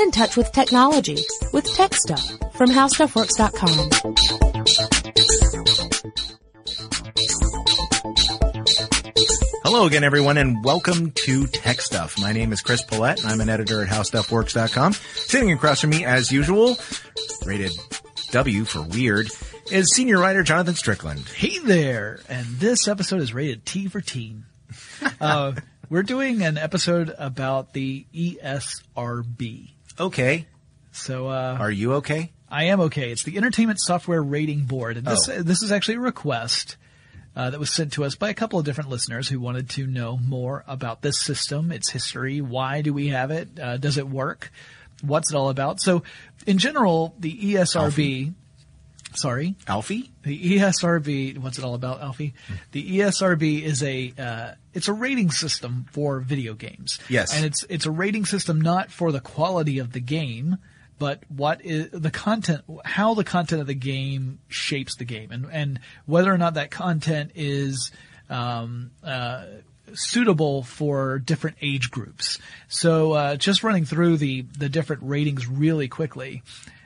Get in touch with technology with Tech Stuff from HowStuffWorks.com. Hello again, everyone, and welcome to Tech Stuff. My name is Chris Pollette, and I'm an editor at HowStuffWorks.com. Sitting across from me, as usual, rated W for weird, is senior writer Jonathan Strickland. Hey there! And this episode is rated T for teen. Uh, we're doing an episode about the ESRB. Okay, So, uh, are you okay? I am okay. It's the Entertainment Software Rating Board, and this Oh. this is actually a request uh, that was sent to us by a couple of different listeners who wanted to know more about this system, its history, why do we have it, uh, does it work, what's it all about. So, in general, the ESRB. Sorry, Alfie? the ESRB. What's it all about, Alfie? The E ESRB is a uh, it's a rating system for video games. Yes. and it's it's a rating system not for the quality of the game, but what is the content, how the content of the game shapes the game, and and whether or not that content is um, uh, suitable for different age groups. So uh, just running through the the different ratings really quickly.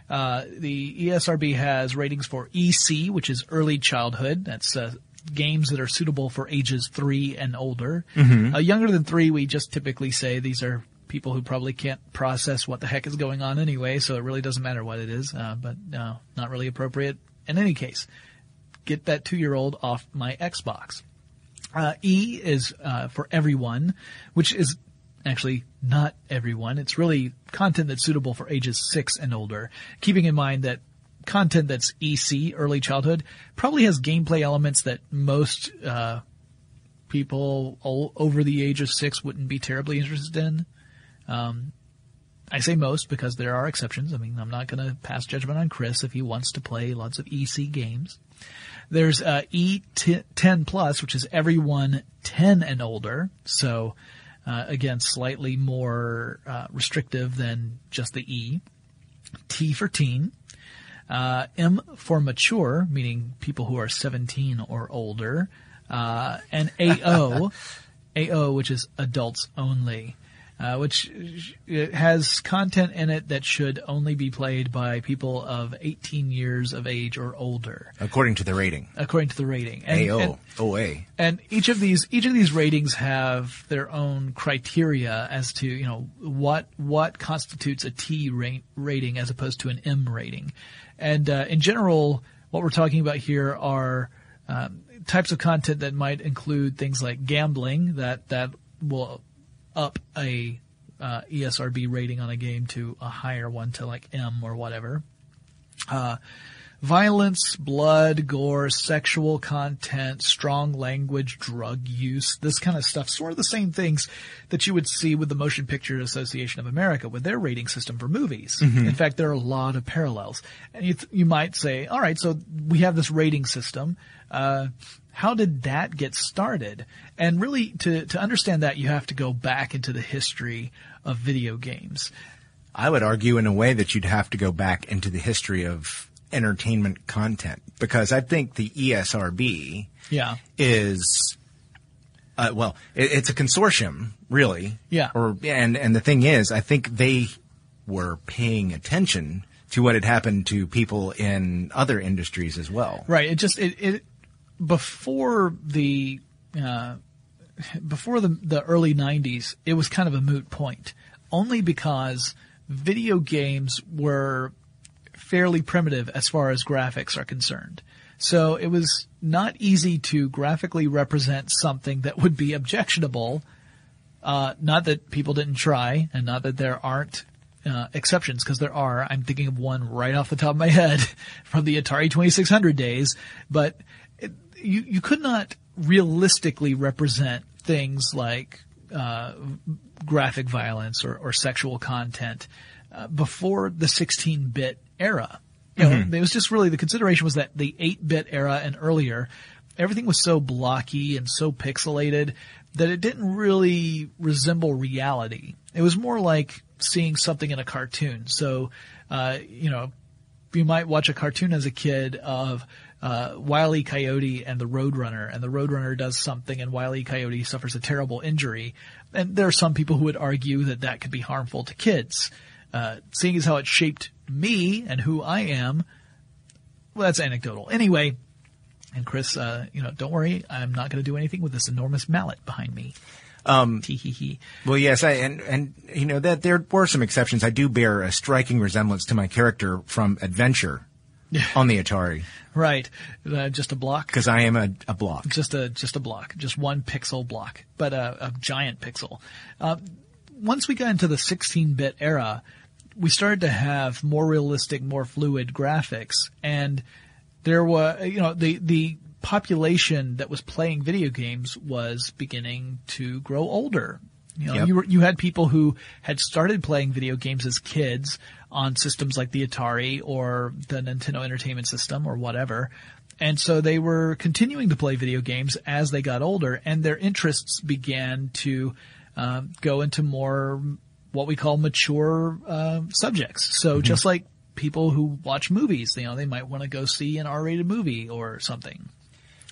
Uh, the ESRB has ratings for EC, which is early childhood. That's uh, games that are suitable for ages three and older. Uh, younger than three, we just typically say these are people who probably can't process what the heck is going on anyway, so it really doesn't matter what it is. Uh, but no, not really appropriate in any case. Get that two-year-old off my Xbox. Uh, e is uh, for everyone, which is actually not everyone. It's really content that's suitable for ages six and older. Keeping in mind that content that's EC, early childhood, probably has gameplay elements that most uh, people o- over the age of six wouldn't be terribly interested in. Um, I say most because there are exceptions. I mean, I'm not going to pass judgment on Chris if he wants to play lots of EC games. There's uh, E10 Plus, which is everyone 10 and older. So, uh, again, slightly more uh, restrictive than just the E. T for teen. Uh, M for mature, meaning people who are 17 or older. Uh, and AO, AO, which is adults only. uh, which has content in it that should only be played by people of 18 years of age or older, According to the rating. according to the rating. And, AO. and- OA. and each of these each of these ratings have their own criteria as to you know what what constitutes a T ra- rating as opposed to an M rating, and uh, in general, what we're talking about here are um, types of content that might include things like gambling that that will up a uh, ESRB rating on a game to a higher one to like M or whatever violence, blood, gore, sexual content, strong language, drug use, this kind of stuff. Sort of the same things that you would see with the Motion Picture Association of America with their rating system for movies. In fact, there are a lot of parallels. And you, th- you might say, all right, so we have this rating system. Uh, how did that get started? And really, to, to understand that, you have to go back into the history of video games. I would argue in a way that you'd have to go back into the history of entertainment content because I think the ESRB Yeah. is uh, well, it, it's a consortium, really. Yeah. Or and and the thing is, I think they were paying attention to what had happened to people in other industries as well. Right. It just it, it before the uh, before the the early '90s, it was kind of a moot point, only because video games were fairly primitive as far as graphics are concerned. So it was not easy to graphically represent something that would be objectionable. Uh, not that people didn't try, and not that there aren't uh, exceptions, because there are. I'm thinking of one right off the top of my head from the Atari 2600 days, but it, you you could not realistically represent things like uh, graphic violence or, or sexual content uh, before the 16-bit era. You know, it was just really the consideration was that the 8-bit era and earlier, everything was so blocky and so pixelated that it didn't really resemble reality. It was more like seeing something in a cartoon. So, uh, you know, you might watch a cartoon as a kid of uh, Wile E. Coyote and the Roadrunner, and the Roadrunner does something, and Wile E. Coyote suffers a terrible injury. And there are some people who would argue that that could be harmful to kids. Uh, seeing as how it shaped me and who I am, well, that's anecdotal. Anyway, and Chris, uh, you know, don't worry, I'm not going to do anything with this enormous mallet behind me. Um, Tee hee hee. Well, yes, I, and and you know that there were some exceptions. I do bear a striking resemblance to my character from Adventure on the Atari Right, uh, just a block. because I am a, a block. just a just a block, just one pixel block, but a, a giant pixel. Uh, once we got into the 16-bit era, we started to have more realistic, more fluid graphics, and there were you know, the the population that was playing video games was beginning to grow older. You know, Yep. you were, you had people who had started playing video games as kids on systems like the Atari or the Nintendo Entertainment System or whatever. And so they were continuing to play video games as they got older and their interests began to um, go into more what we call mature uh, subjects. So just like people who watch movies, you know, they might want to go see an R-rated movie or something.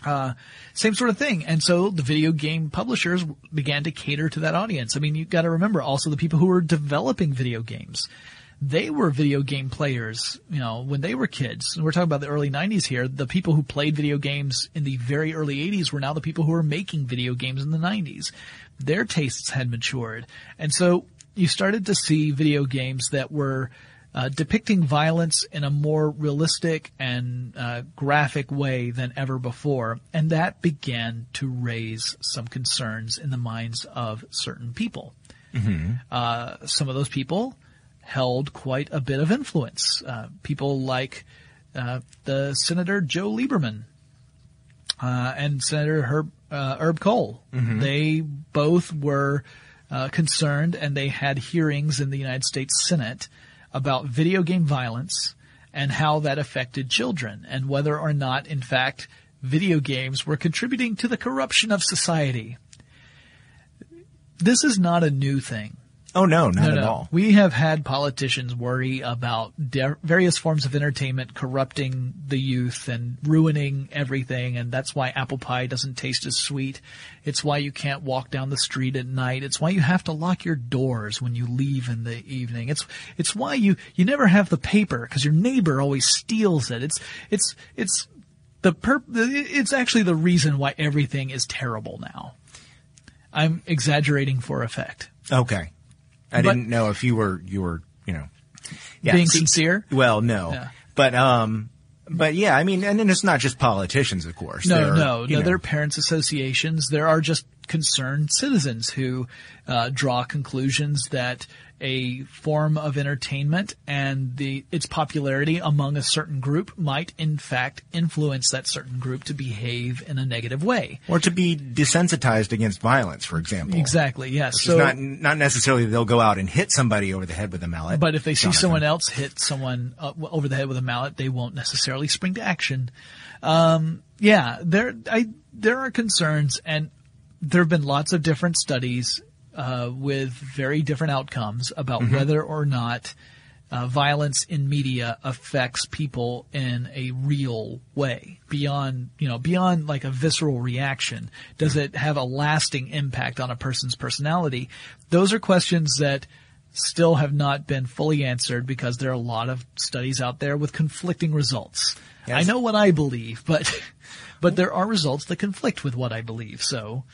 Uh, same sort of thing. And so the video game publishers began to cater to that audience. I mean, you've got to remember also the people who were developing video games. They were video game players, you know, when they were kids. And we're talking about the early 90s here. The people who played video games in the very early 80s were now the people who were making video games in the 90s. Their tastes had matured. And so you started to see video games that were uh, depicting violence in a more realistic and uh, graphic way than ever before, and that began to raise some concerns in the minds of certain people. Uh, some of those people held quite a bit of influence. Uh, people like uh, the Senator Joe Lieberman uh, and Senator Herb uh, Herb Kohl. They both were uh, concerned, and they had hearings in the United States Senate about video game violence and how that affected children, and whether or not, in fact, video games were contributing to the corruption of society. This is not a new thing. Oh no, not No, at all. We have had politicians worry about de- various forms of entertainment corrupting the youth and ruining everything, and that's why apple pie doesn't taste as sweet. It's why you can't walk down the street at night. It's why you have to lock your doors when you leave in the evening. It's it's why you you never have the paper because your neighbor always steals it. It's it's it's the per- it's actually the reason why everything is terrible now. I'm exaggerating for effect. Okay. I But- didn't know if you were you were you know yeah, Being see- sincere? Well, no, Yeah. but um, but yeah, I mean, and then it's not just politicians, of course. No, There no, no. know, There are parents' associations. There are just concerned citizens who uh, draw conclusions that a form of entertainment and the its popularity among a certain group might, in fact, influence that certain group to behave in a negative way. or to be desensitized against violence, for example. Exactly. Yes. Which So, not not necessarily they'll go out and hit somebody over the head with a mallet. but if they see Jonathan. someone else hit someone uh, over the head with a mallet, they won't necessarily spring to action. Um, yeah, there, I, there are concerns and there have been lots of different studies, uh, with very different outcomes about Mm-hmm. whether or not, uh, violence in media affects people in a real way beyond, you know, beyond like a visceral reaction. Does it have a lasting impact on a person's personality? Those are questions that still have not been fully answered because there are a lot of studies out there with conflicting results. Yes. I know what I believe, but, but there are results that conflict with what I believe. So,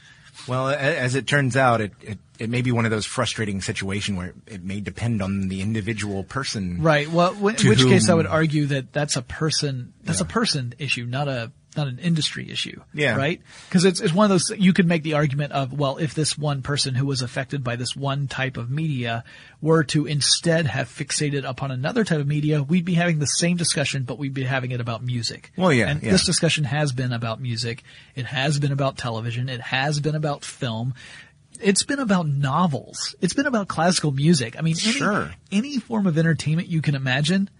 Well, as it turns out, it, it, it may be one of those frustrating situations where it may depend on the individual person. Right. Well, w- in which case I would argue that that's a person, that's a person issue, not a, not an industry issue. Yeah. Right? Cause it's, it's one of those, you could make the argument of, well, if this one person who was affected by this one type of media were to instead have fixated upon another type of media, we'd be having the same discussion, but we'd be having it about music. Well, yeah, And yeah. this discussion has been about music. It has been about television. It has been about film. It's been about novels. It's been about classical music. I mean, any, Sure. any form of entertainment you can imagine,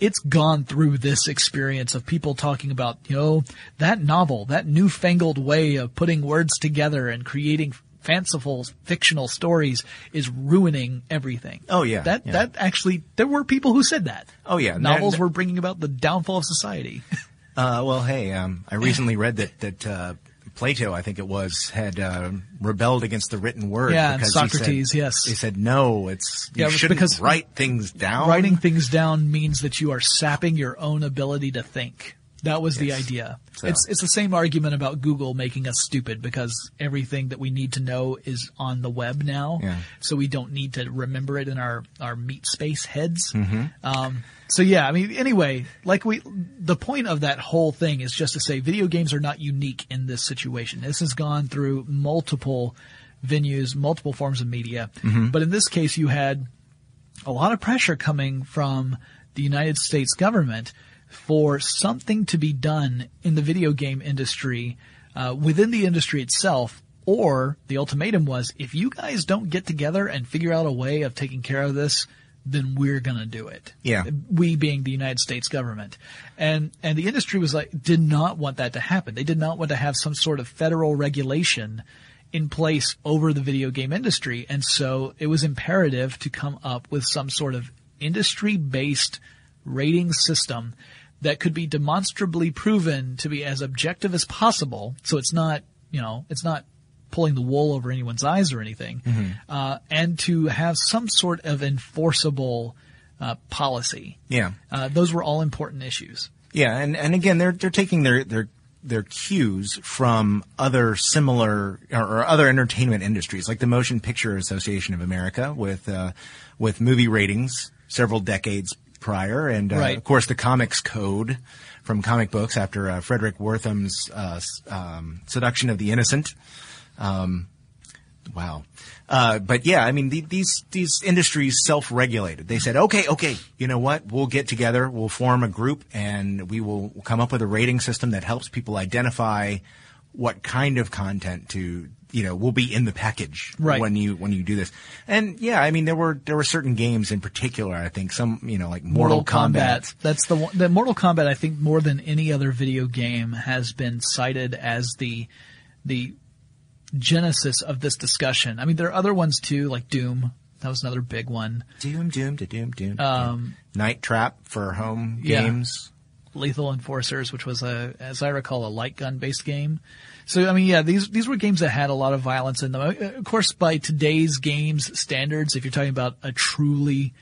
it's gone through this experience of people talking about, you know, that novel, that newfangled way of putting words together and creating fanciful fictional stories is ruining everything. Oh, yeah, That, yeah. that actually, there were people who said that. Oh, yeah. Novels were bringing about the downfall of society. Uh, well, hey, um, I recently read that that uh, Plato, I think it was, had uh, rebelled against the written word. Yeah, because he said- Socrates, yes. He said, "No, it's you Yeah, shouldn't because write things down." Writing things down means that you are sapping your own ability to think. That was the idea. So- It's it's the same argument about Google making us stupid because everything that we need to know is on the web now. Yeah. So we don't need to remember it in our our meat space heads. Mm-hmm. Um, so yeah, I mean, anyway, like we, the point of that whole thing is just to say video games are not unique in this situation. This has gone through multiple venues, multiple forms of media, Mm-hmm. but in this case, you had a lot of pressure coming from the United States government for something to be done in the video game industry, uh, within the industry itself, or the ultimatum was, if you guys don't get together and figure out a way of taking care of this, then we're gonna do it. Yeah. We being the United States government. And, and the industry was like, did not want that to happen. They did not want to have some sort of federal regulation in place over the video game industry. And so it was imperative to come up with some sort of industry based rating system that could be demonstrably proven to be as objective as possible. So it's not, you know, it's not pulling the wool over anyone's eyes or anything. Uh, and to have some sort of enforceable, uh, policy. Yeah, Uh, those were all important issues. yeah, and and again, they're they're taking their their their cues from other similar or, or other entertainment industries, like the Motion Picture Association of America, with uh, with movie ratings several decades prior, and uh, Right. of course the Comics Code from comic books after uh, Fredric Wertham's uh, um, Seduction of the Innocent. Um, Wow. Uh, but yeah, I mean, the, these, these industries self-regulated. They said, okay, okay, you know what? We'll get together, we'll form a group and we will come up with a rating system that helps people identify what kind of content to, you know, will be in the package Right. when you, when you do this. And yeah, I mean, there were, there were certain games in particular, I think some, you know, like Mortal, Kombat. That's the one. The Mortal Kombat, I think, more than any other video game, has been cited as the the genesis of this discussion. I mean, there are other ones too, like Doom. That was another big one. Doom, doom, da doom, doom. Um, Night Trap for home Yeah. games. Lethal Enforcers, which was a, as I recall, a light gun based game. So I mean, yeah, these these were games that had a lot of violence in them. Uh, Of course, by today's games standards, if you're talking about a truly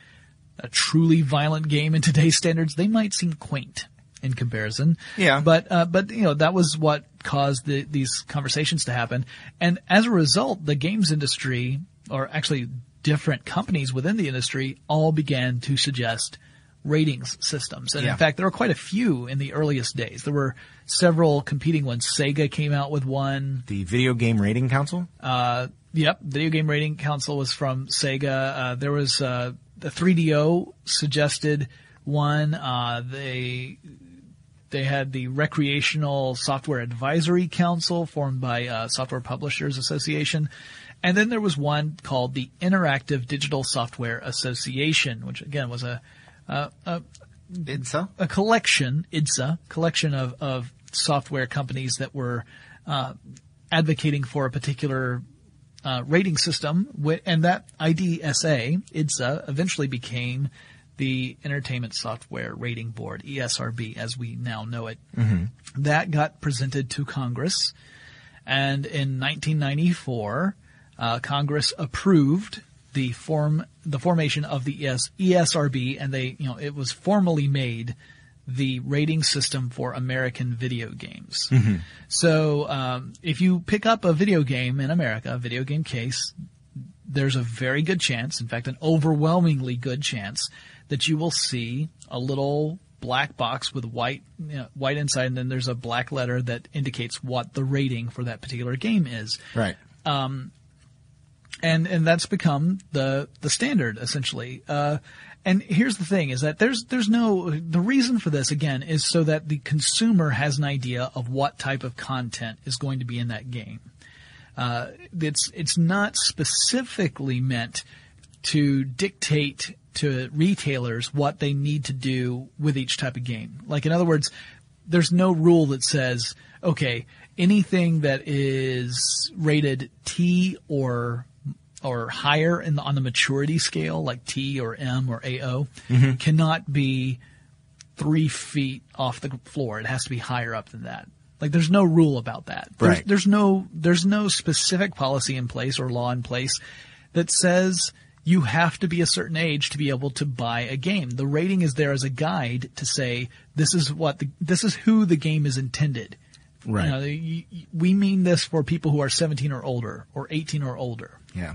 a truly violent game in today's standards, they might seem quaint in comparison. Yeah. But uh, but you know that was what caused the, these conversations to happen, and as a result, the games industry, or actually different companies within the industry, all began to suggest ratings systems. And Yeah. in fact, there were quite a few in the earliest days. There were several competing ones. Sega came out with one. The Video Game Rating Council. Uh, yep, Video Game Rating Council was from Sega. Uh, there was uh, the 3DO suggested one. Uh, they they had the Recreational Software Advisory Council formed by uh, Software Publishers Association. And then there was one called the Interactive Digital Software Association, which again was a a, a, IDSA. a collection, IDSA, collection of, of software companies that were uh, advocating for a particular uh, rating system, and that IDSA, IDSA, eventually became the Entertainment Software Rating Board, ESRB, as we now know it. That got presented to Congress, and in 1994, uh, Congress approved the form the formation of the ES, ESRB, and they you know it was formally made the rating system for American video games. So um, if you pick up a video game in America, a video game case, there's a very good chance, in fact, an overwhelmingly good chance, that you will see a little black box with white you know, white inside, and then there's a black letter that indicates what the rating for that particular game is Right. And and that's become the the standard essentially. Uh, and here's the thing: is that there's there's no the reason for this again is so that the consumer has an idea of what type of content is going to be in that game. Uh, it's it's not specifically meant to dictate to retailers what they need to do with each type of game. Like in other words, there's no rule that says, okay, anything that is rated T or or higher in the, on the maturity scale, like T or M or AO, mm-hmm. cannot be three feet off the floor. It has to be higher up than that. Like there's no rule about that. There's, Right. there's no there's no specific policy in place or law in place that says you have to be a certain age to be able to buy a game. The rating is there as a guide to say this is what the, this is who the game is intended. Right. You know, you- you- we mean this for people who are 17 or older or 18 or older. Yeah.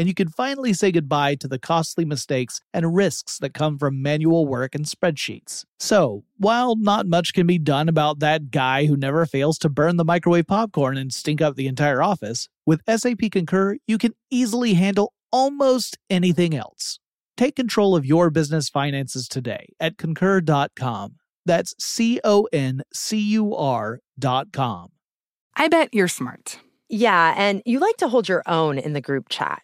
And you can finally say goodbye to the costly mistakes and risks that come from manual work and spreadsheets. So, while not much can be done about that guy who never fails to burn the microwave popcorn and stink up the entire office, with SAP Concur, you can easily handle almost anything else. Take control of your business finances today at concur.com. That's C O N C U R dot com. I bet you're smart. Yeah, and you like to hold your own in the group chat.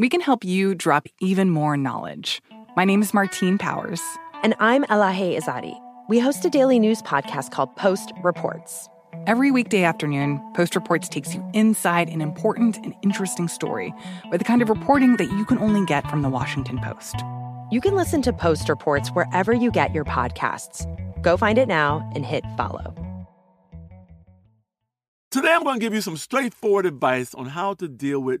We can help you drop even more knowledge. My name is Martine Powers. And I'm Elahe Izadi. We host a daily news podcast called Post Reports. Every weekday afternoon, Post Reports takes you inside an important and interesting story with the kind of reporting that you can only get from the Washington Post. You can listen to Post Reports wherever you get your podcasts. Go find it now and hit follow. Today, I'm going to give you some straightforward advice on how to deal with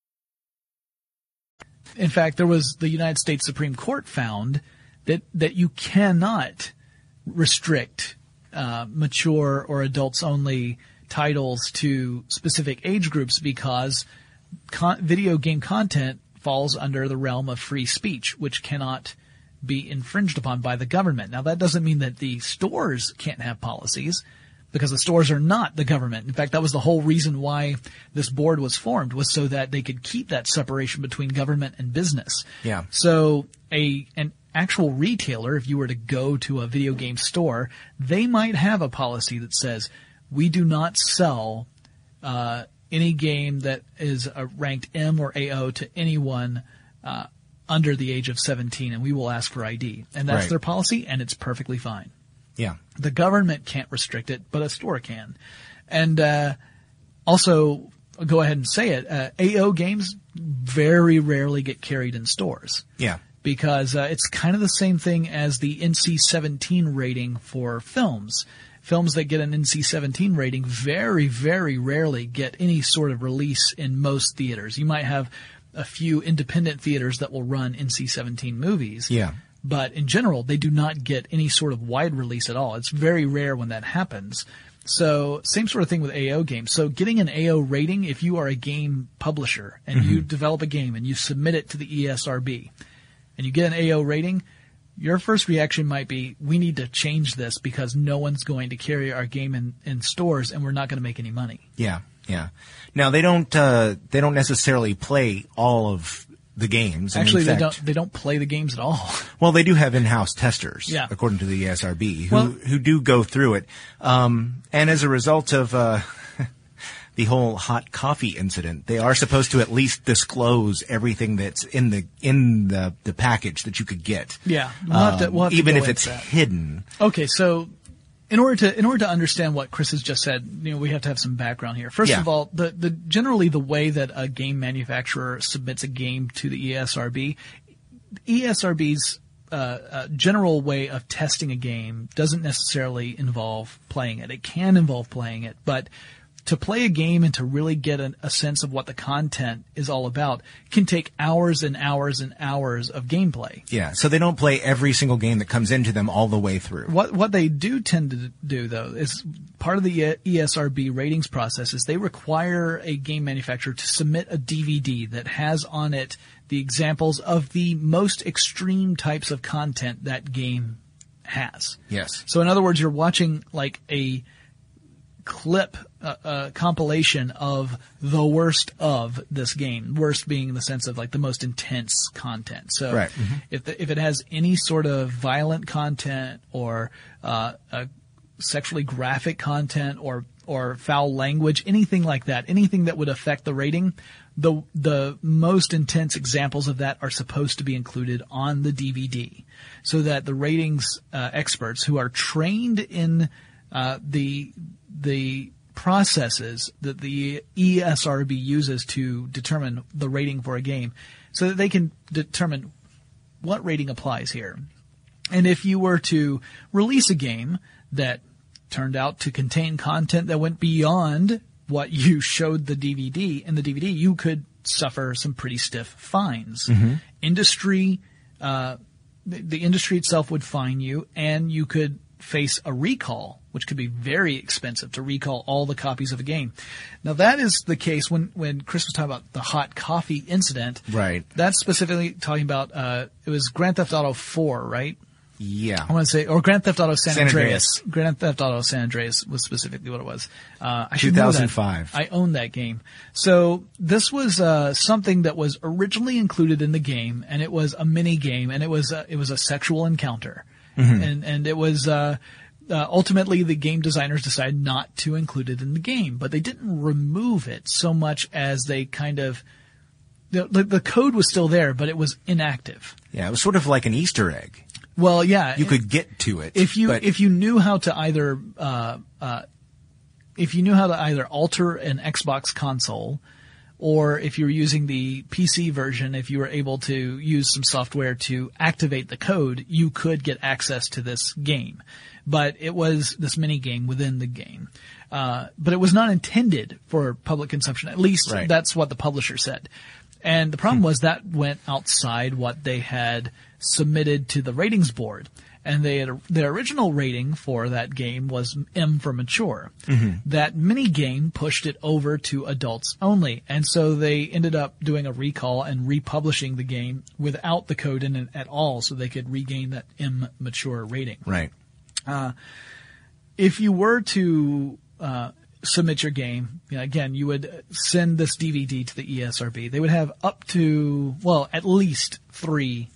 In fact, there was the United States Supreme Court found that, that you cannot restrict uh, mature or adults only titles to specific age groups because con- video game content falls under the realm of free speech, which cannot be infringed upon by the government. Now that doesn't mean that the stores can't have policies because the stores are not the government. In fact, that was the whole reason why this board was formed was so that they could keep that separation between government and business. Yeah. So a, an actual retailer, if you were to go to a video game store, they might have a policy that says, we do not sell uh, any game that is uh, ranked M or AO to anyone uh, under the age of 17, and we will ask for ID. And that's Right. their policy, and it's perfectly fine. Yeah. The government can't restrict it, but a store can. And uh, also, I'll go ahead and say it. Uh, AO games very rarely get carried in stores Yeah. because uh, it's kind of the same thing as the NC-17 rating for films. Films that get an NC-17 rating very, very rarely get any sort of release in most theaters. You might have a few independent theaters that will run NC-17 movies. Yeah. But in general, they do not get any sort of wide release at all. It's very rare when that happens. So same sort of thing with AO games. So getting an AO rating, if you are a game publisher and you develop a game and you submit it to the ESRB and you get an AO rating, your first reaction might be, we need to change this because no one's going to carry our game in, in stores and we're not going to make any money. Yeah, yeah. Now they don't uh, they don't necessarily play all of the games. And Actually, they don't, they don't play the games at all. Well, they do have in-house testers, Yeah. according to the ESRB, who Well- who do go through it. Um, and as a result of uh, the whole hot coffee incident, they are supposed to at least disclose everything that's in the in the, the package that you could get. Yeah, we'll have to- Um, we'll have to even if it's that. hidden. Okay, so in order to in order to understand what Chris has just said, you know, we have to have some background here. First Yeah. of all, the the generally the way that a game manufacturer submits a game to the ESRB, ESRB's uh, uh, general way of testing a game doesn't necessarily involve playing it. It can involve playing it, but to play a game and to really get an, a sense of what the content is all about can take hours and hours and hours of gameplay. Yeah, so they don't play every single game that comes into them all the way through. What what they do tend to do though is part of the ESRB ratings process is they require a game manufacturer to submit a DVD that has on it the examples of the most extreme types of content that game has. Yes. So in other words, you're watching like a clip, uh, uh, compilation of the worst of this game. Worst being in the sense of like the most intense content. So Right. Mhm. if the, if it has any sort of violent content or uh, uh, sexually graphic content or or foul language, anything like that, anything that would affect the rating, the the most intense examples of that are supposed to be included on the DVD, so that the ratings uh, experts who are trained in uh, the the processes that the ESRB uses to determine the rating for a game, so that they can determine what rating applies here. And if you were to release a game that turned out to contain content that went beyond what you showed the DVD in the DVD, you could suffer some pretty stiff fines. Industry, uh, the, the industry itself would fine you, and you could face a recall, which could be very expensive to recall all the copies of a game. Now that is the case when when Chris was talking about the hot coffee incident. Right. That's specifically talking about uh, it was Grand Theft Auto 4, right? Yeah. I want to say, or Grand Theft Auto San, San Andreas. Andreas. Grand Theft Auto San Andreas was specifically what it was. Uh, I should 2005. I own that game. So this was uh, something that was originally included in the game, and it was a mini game, and it was a, it was a sexual encounter, and and it was. Uh, uh, ultimately, the game designers decided not to include it in the game, but they didn't remove it so much as they kind of the, the, the code was still there, but it was inactive. Yeah, it was sort of like an Easter egg. Well, yeah, You could get to it. if you but if you knew how to either uh, uh, if you knew how to either alter an Xbox console or if you were using the PC version, if you were able to use some software to activate the code, you could get access to this game. But it was this mini game within the game. Uh, but it was not intended for public consumption. At least Right. that's what the publisher said. And the problem was that went outside what they had submitted to the ratings board. And they had, their original rating for that game was M for mature. That mini game pushed it over to adults only. And so they ended up doing a recall and republishing the game without the code in it at all so they could regain that M mature rating right. if you were to uh, submit your game, you know, again, you would send this DVD to the ESRB. They would have up to, well, at least three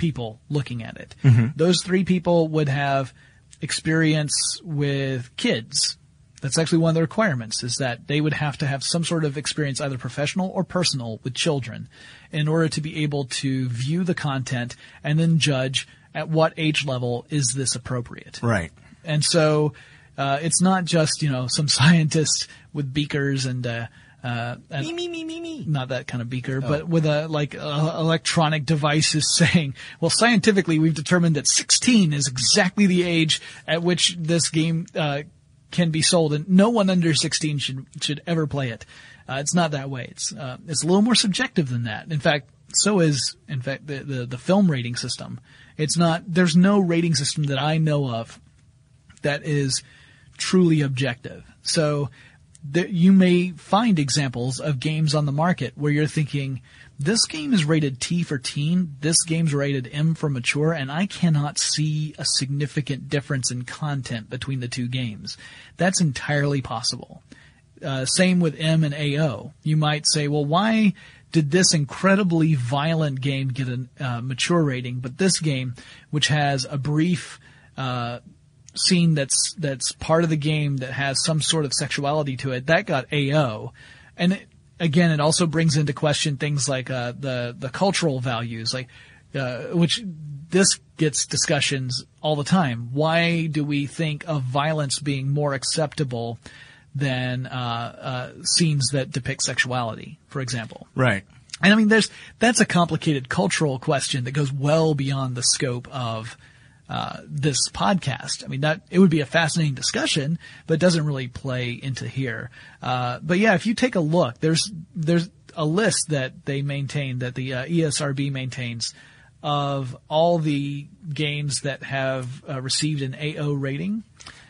people looking at it. Those three people would have experience with kids. That's actually one of the requirements is that they would have to have some sort of experience, either professional or personal, with children in order to be able to view the content and then judge at what age level is this appropriate. Right. And so uh, it's not just you know some scientist with beakers and uh, uh, Me, me, me, me, me. not that kind of beaker, but with a like uh, electronic devices saying, well, scientifically we've determined that 16 is exactly the age at which this game uh, can be sold, and no one under 16 should should ever play it. Uh, it's not that way. It's uh, it's a little more subjective than that. In fact, so is in fact the, the the film rating system. It's not. There's no rating system that I know of that is truly objective. So there, you may find examples of games on the market where you're thinking, this game is rated T for teen, this game's rated M for mature, and I cannot see a significant difference in content between the two games. That's entirely possible. Uh, same with M and AO. You might say, well, why did this incredibly violent game get a uh, mature rating, but this game, which has a brief uh, scene that's that's part of the game that has some sort of sexuality to it, that got AO, and it, again, it also brings into question things like uh, the the cultural values, like uh, which this gets discussions all the time. Why do we think of violence being more acceptable than uh, uh, scenes that depict sexuality, for example? Right. And I mean, there's that's a complicated cultural question that goes well beyond the scope of uh, this podcast. I mean, that it would be a fascinating discussion, but it doesn't really play into here. Uh, but yeah, if you take a look, there's there's a list that they maintain that the uh, ESRB maintains of all the games that have uh, received an AO rating.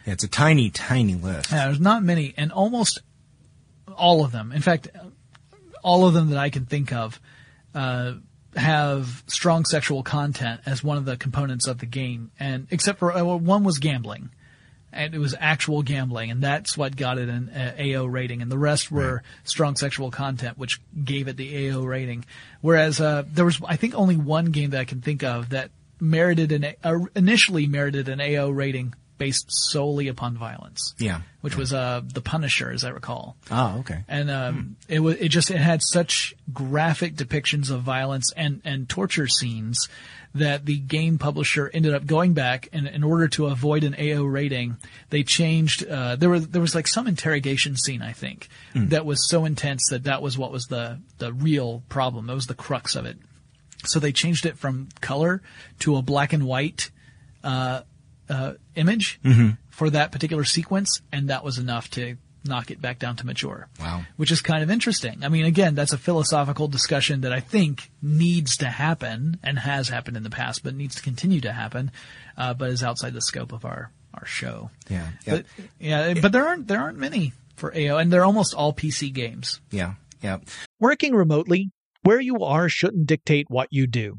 Yeah, it's a tiny, tiny list. Yeah, there's not many, and almost all of them. In fact, all of them that I can think of uh, have strong sexual content as one of the components of the game, and except for uh, one was gambling, and it was actual gambling, and that's what got it an uh, AO rating, and the rest were strong sexual content, which gave it the AO rating. Whereas uh, there was, I think, only one game that I can think of that merited an uh, initially merited an AO rating based solely upon violence. Yeah. Which was uh, the Punisher, as I recall Oh, okay. and um, it was it just it had such graphic depictions of violence and and torture scenes that the game publisher ended up going back and in order to avoid an AO rating, they changed. Uh, there was there was like some interrogation scene I think that was so intense that that was what was the the real problem. That was the crux of it. So they changed it from color to a black and white uh, uh, image for that particular sequence, and that was enough to knock it back down to mature. Wow. Which is kind of interesting. I mean, again, that's a philosophical discussion that I think needs to happen and has happened in the past, but needs to continue to happen, uh, but is outside the scope of our, our show. Yeah. Yeah. But, yeah, but there aren't, there aren't many for AO, and they're almost all PC games. yeah. Yeah. Working remotely, where you are shouldn't dictate what you do.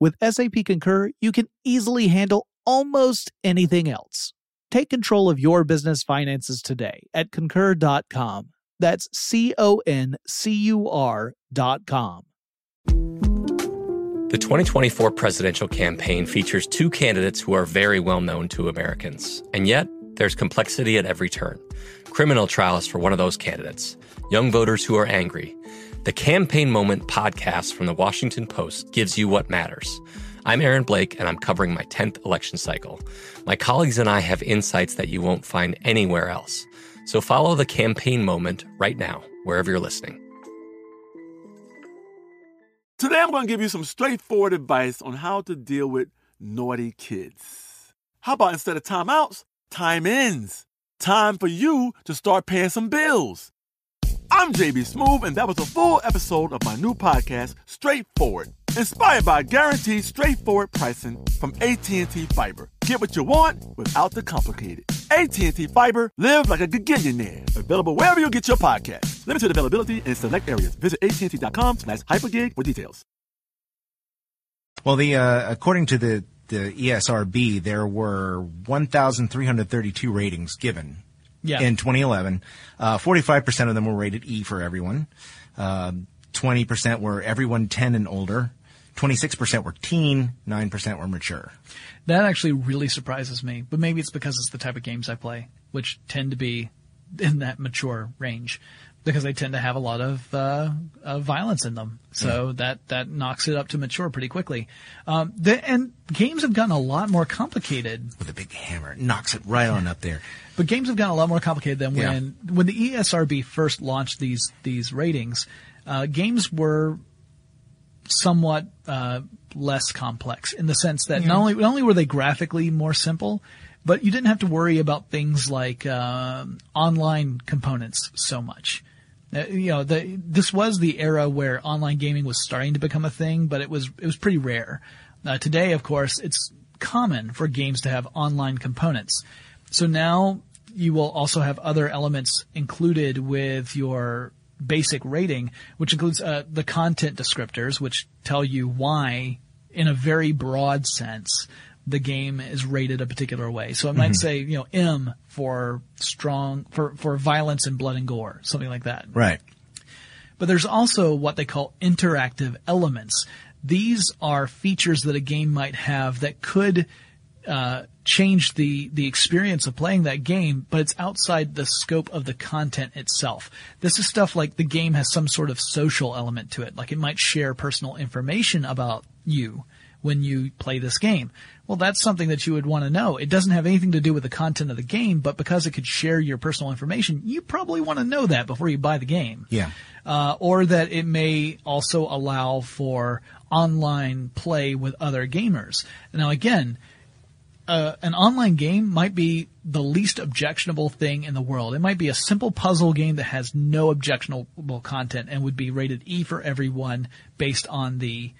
with SAP Concur, you can easily handle almost anything else. Take control of your business finances today at concur.com. That's C O N C U R.com. The 2024 presidential campaign features two candidates who are very well known to Americans. And yet, there's complexity at every turn. Criminal trials for one of those candidates, young voters who are angry. The Campaign Moment podcast from the Washington Post gives you what matters. I'm Aaron Blake, and I'm covering my 10th election cycle. My colleagues and I have insights that you won't find anywhere else. So follow the Campaign Moment right now, wherever you're listening. Today, I'm going to give you some straightforward advice on how to deal with naughty kids. How about instead of timeouts, time ins? Time for you to start paying some bills. I'm JB Smoove, and that was a full episode of my new podcast, Straightforward, inspired by guaranteed straightforward pricing from AT&T Fiber. Get what you want without the complicated. AT&T Fiber, live like a gigillionaire. Available wherever you get your podcast. Limited availability in select areas. Visit AT&T.com slash hypergig for details. Well, the uh, according to the the ESRB, there were 1,332 ratings given Yeah. in 2011. Uh, 45% of them were rated E for everyone. Um 20% were everyone 10 and older. 26% were teen. 9% were mature. That actually really surprises me, but maybe it's because it's the type of games I play, which tend to be in that mature range, because they tend to have a lot of uh, uh, violence in them. So that that knocks it up to mature pretty quickly. Um, the, and games have gotten a lot more complicated. With a big hammer. It knocks it right on up there. But games have gotten a lot more complicated than Yeah. when when the ESRB first launched these these ratings. Uh, games were somewhat uh, less complex in the sense that not only not only were they graphically more simple, but you didn't have to worry about things like um, online components so much. Uh, you know, the, this was the era where online gaming was starting to become a thing, but it was it was pretty rare. Uh, today, of course, it's common for games to have online components. So now you will also have other elements included with your basic rating, which includes uh, the content descriptors, which tell you why, in a very broad sense, the game is rated a particular way. So it might say, you know, M for strong, for, for violence and blood and gore, something like that. Right. But there's also what they call interactive elements. These are features that a game might have that could uh, change the the experience of playing that game, but it's outside the scope of the content itself. This is stuff like the game has some sort of social element to it, like it might share personal information about you when you play this game. Well, that's something that you would want to know. It doesn't have anything to do with the content of the game, but because it could share your personal information, you probably want to know that before you buy the game Yeah. uh, or that it may also allow for online play with other gamers. Now, again, uh, an online game might be the least objectionable thing in the world. It might be a simple puzzle game that has no objectionable content and would be rated E for everyone based on the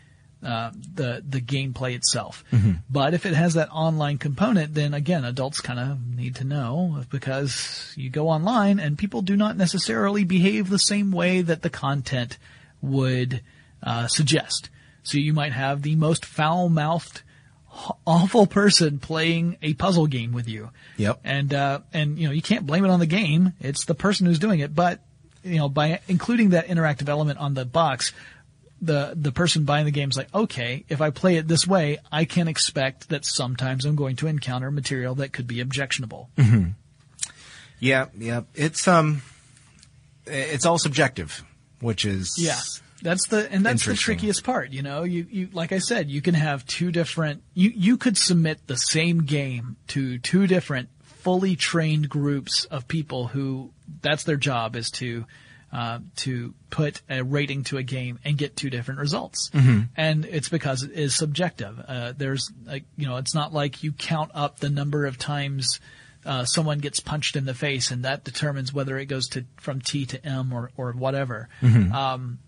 uh, the the gameplay itself. But if it has that online component, then again, adults kind of need to know because you go online and people do not necessarily behave the same way that the content would uh, suggest. So you might have the most foul-mouthed, awful person playing a puzzle game with you. Yep. And uh, and you know you can't blame it on the game; it's the person who's doing it. But you know by including that interactive element on the box, the the person buying the game is like, okay, if I play it this way, I can expect that sometimes I'm going to encounter material that could be objectionable. Yeah, yeah. It's um, it's all subjective, which is Yeah. That's the and that's the trickiest part, you know. You you like I said, you can have two different you you could submit the same game to two different fully trained groups of people who that's their job is to uh, to put a rating to a game and get two different results. And it's because it is subjective. Uh, there's like you know, it's not like you count up the number of times uh, someone gets punched in the face and that determines whether it goes to from T to M or or whatever. Um,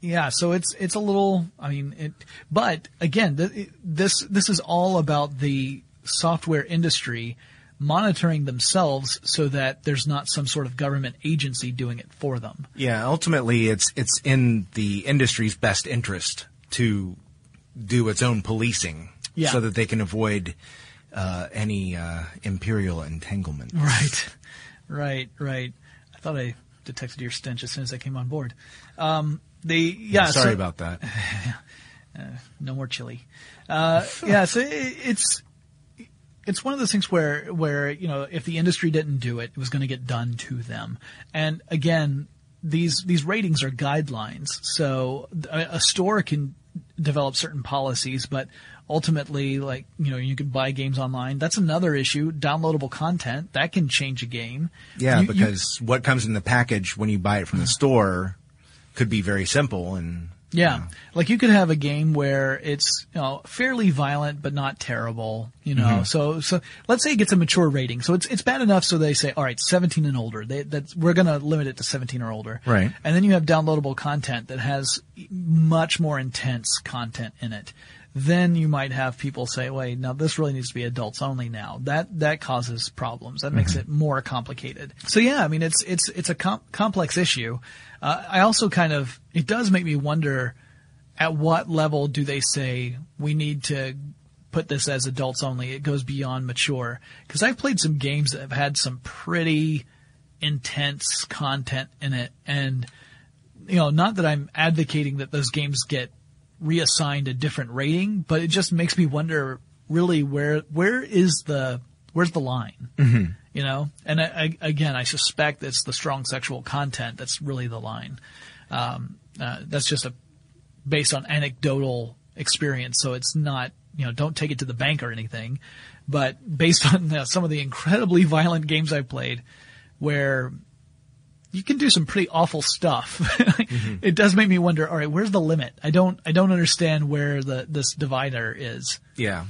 yeah, so it's it's a little. I mean, it. But again, th- this this is all about the software industry monitoring themselves so that there's not some sort of government agency doing it for them. Yeah, ultimately, it's it's in the industry's best interest to do its own policing, Yeah. so that they can avoid uh, any uh, imperial entanglement. Right, right, right. I thought I detected your stench as soon as I came on board. Um, the yeah, Sorry so- about that. no more chili. Uh, yeah, so it, it's it's one of those things where where you know if the industry didn't do it, it was going to get done to them. And again, these these ratings are guidelines. So a, a store can develop certain policies, but ultimately, like you know, you can buy games online. That's another issue. Downloadable content that can change a game. Yeah, You- you- because what comes in the package when you buy it from the store could be very simple and Yeah. Like you could have a game where it's, you know, fairly violent but not terrible, you know. Mm-hmm. So so let's say it gets a mature rating. So it's it's bad enough so they say, "All right, 17 and older." They that's we're going to limit it to 17 or older. Right. And then you have downloadable content that has much more intense content in it. Then you might have people say, "Wait, now this really needs to be adults only now." That that causes problems. That makes mm-hmm. it more complicated. So yeah, I mean, it's it's it's a com- complex issue. Uh, I also kind of it does make me wonder at what level do they say we need to put this as adults only? It goes beyond mature. Because I've played some games that have had some pretty intense content in it, and you know, not that I'm advocating that those games get reassigned a different rating, but it just makes me wonder really where where is the where's the line? Mm-hmm. You know, and I, I, again, I suspect it's the strong sexual content that's really the line. Um, uh, that's just a based on anecdotal experience, so it's not you know don't take it to the bank or anything, but based on uh, some of the incredibly violent games I've played, where you can do some pretty awful stuff. It does make me wonder. All right, where's the limit? I don't I don't understand where the this divider is. Yeah.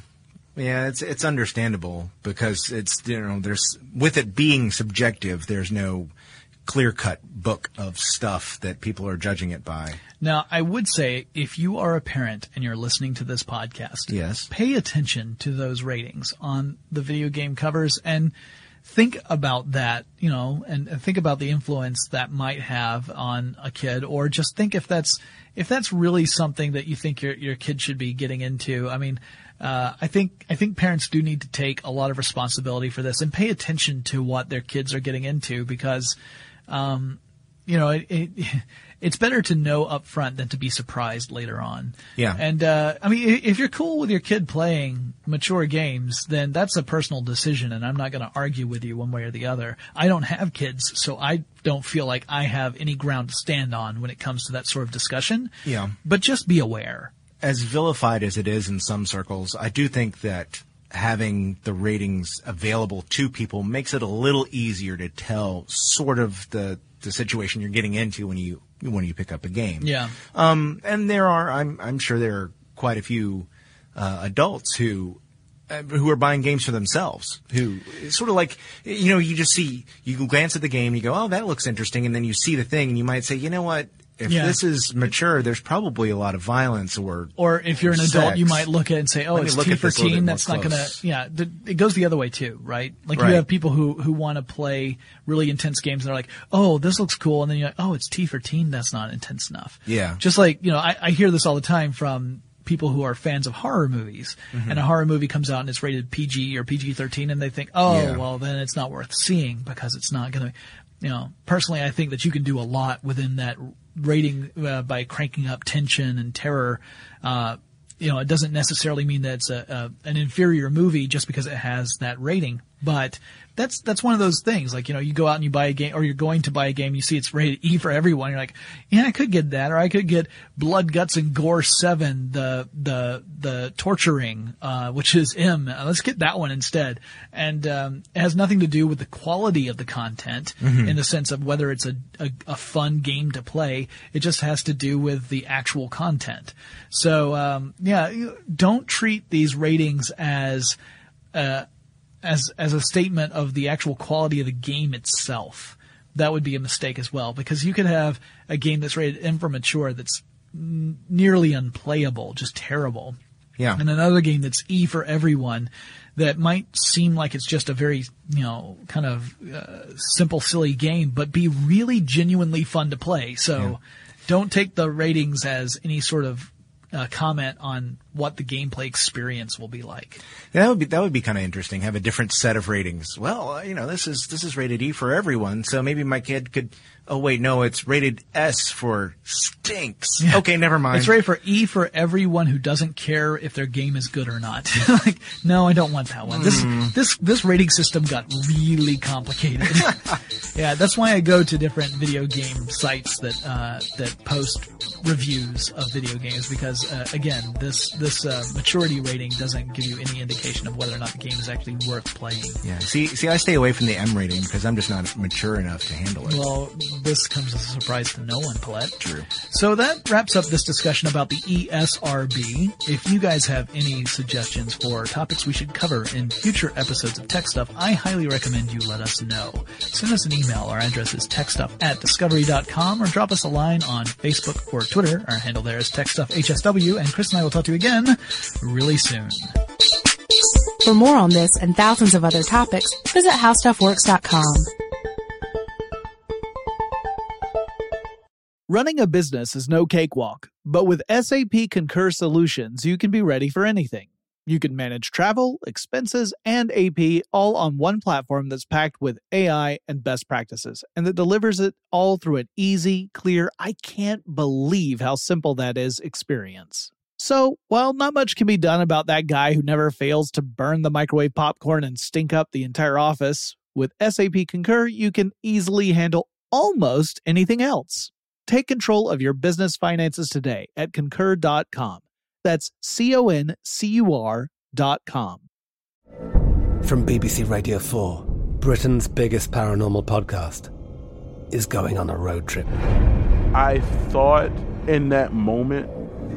Yeah, it's it's understandable because it's you know there's with it being subjective, there's no clear cut book of stuff that people are judging it by. Now, I would say if you are a parent and you're listening to this podcast, Yes. pay attention to those ratings on the video game covers and think about that, you know, and, and think about the influence that might have on a kid or just think if that's if that's really something that you think your your kid should be getting into. I mean, uh, I think I think parents do need to take a lot of responsibility for this and pay attention to what their kids are getting into because um, you know, it, it, it's better to know up front than to be surprised later on. Yeah. And, uh, I mean, if you're cool with your kid playing mature games, then that's a personal decision and I'm not going to argue with you one way or the other. I don't have kids, so I don't feel like I have any ground to stand on when it comes to that sort of discussion. Yeah. But just be aware. As vilified as it is in some circles, I do think that having the ratings available to people makes it a little easier to tell sort of the the situation you're getting into when you when you pick up a game. Yeah. Um, and there are, I'm, I'm sure there are quite a few uh, adults who uh, who are buying games for themselves. Who sort of like you know you just see you glance at the game, you go, oh that looks interesting, and then you see the thing, and you might say, you know what. If Yeah. this is mature, there's probably a lot of violence or Or if you're an or adult, you might look at it and say, "Oh, it's T for this a little bit teen." That's not gonna. close. Yeah, th- it goes the other way too, right? Like Right. you have people who who want to play really intense games and they're like, "Oh, this looks cool," and then you're like, "Oh, it's T for teen. That's not intense enough." Yeah. Just like you know, I, I hear this all the time from people who are fans of horror movies, Mm-hmm. and a horror movie comes out and it's rated PG or PG thirteen, and they think, "Oh, Yeah. well, then it's not worth seeing because it's not gonna." You know, personally, I think that you can do a lot within that rating uh, by cranking up tension and terror. Uh, you know, it doesn't necessarily mean that it's a, a an inferior movie just because it has that rating. But that's that's one of those things. Like you know, you go out and you buy a game, or you're going to buy a game, you see it's rated E for everyone. You're like, yeah, I could get that, or I could get Blood, Guts, and Gore Seven, the the the torturing, uh, which is M. Uh, let's get that one instead. And um, it has nothing to do with the quality of the content in the sense of whether it's a, a a fun game to play. It just has to do with the actual content. So um, yeah, don't treat these ratings as uh, as as a statement of the actual quality of the game itself. That would be a mistake as well because you could have a game that's rated M for mature that's n- nearly unplayable, just terrible. Yeah. And another game that's E for everyone that might seem like it's just a very, you know, kind of uh, simple, silly game, but be really genuinely fun to play. So don't take the ratings as any sort of uh, comment on what the gameplay experience will be like. Yeah, that would be that would be kind of interesting. Have a different set of ratings. Well, uh, you know, this is this is rated E for everyone, so maybe my kid could. Oh wait, no, it's rated S for stinks. Okay, never mind. It's rated for E for everyone who doesn't care if their game is good or not. like, no, I don't want that one. This Hmm. this this rating system got really complicated. yeah, that's why I go to different video game sites that uh, that post reviews of video games because uh, again, this this uh, maturity rating doesn't give you any indication of whether or not the game is actually worth playing. Yeah. See, see, I stay away from the M rating because I'm just not mature enough to handle it. Well, this comes as a surprise to no one, Pollette. True. So that wraps up this discussion about the ESRB. If you guys have any suggestions for topics we should cover in future episodes of Tech Stuff, I highly recommend you let us know. Send us an email. Our address is techstuff at discovery.com or drop us a line on Facebook or Twitter. Our handle there is techstuffhsw and Chris and I will talk to you again really soon. For more on this and thousands of other topics, visit howstuffworks.com. Running a business is no cakewalk, but with SAP Concur Solutions, you can be ready for anything. You can manage travel, expenses, and AP all on one platform that's packed with AI and best practices, and that delivers it all through an easy, clear, I can't believe how simple that is experience. So, while not much can be done about that guy who never fails to burn the microwave popcorn and stink up the entire office, with SAP Concur, you can easily handle almost anything else. Take control of your business finances today at concur.com. That's C O N C U R dot com. From BBC Radio 4, Britain's biggest paranormal podcast is going on a road trip. I thought in that moment,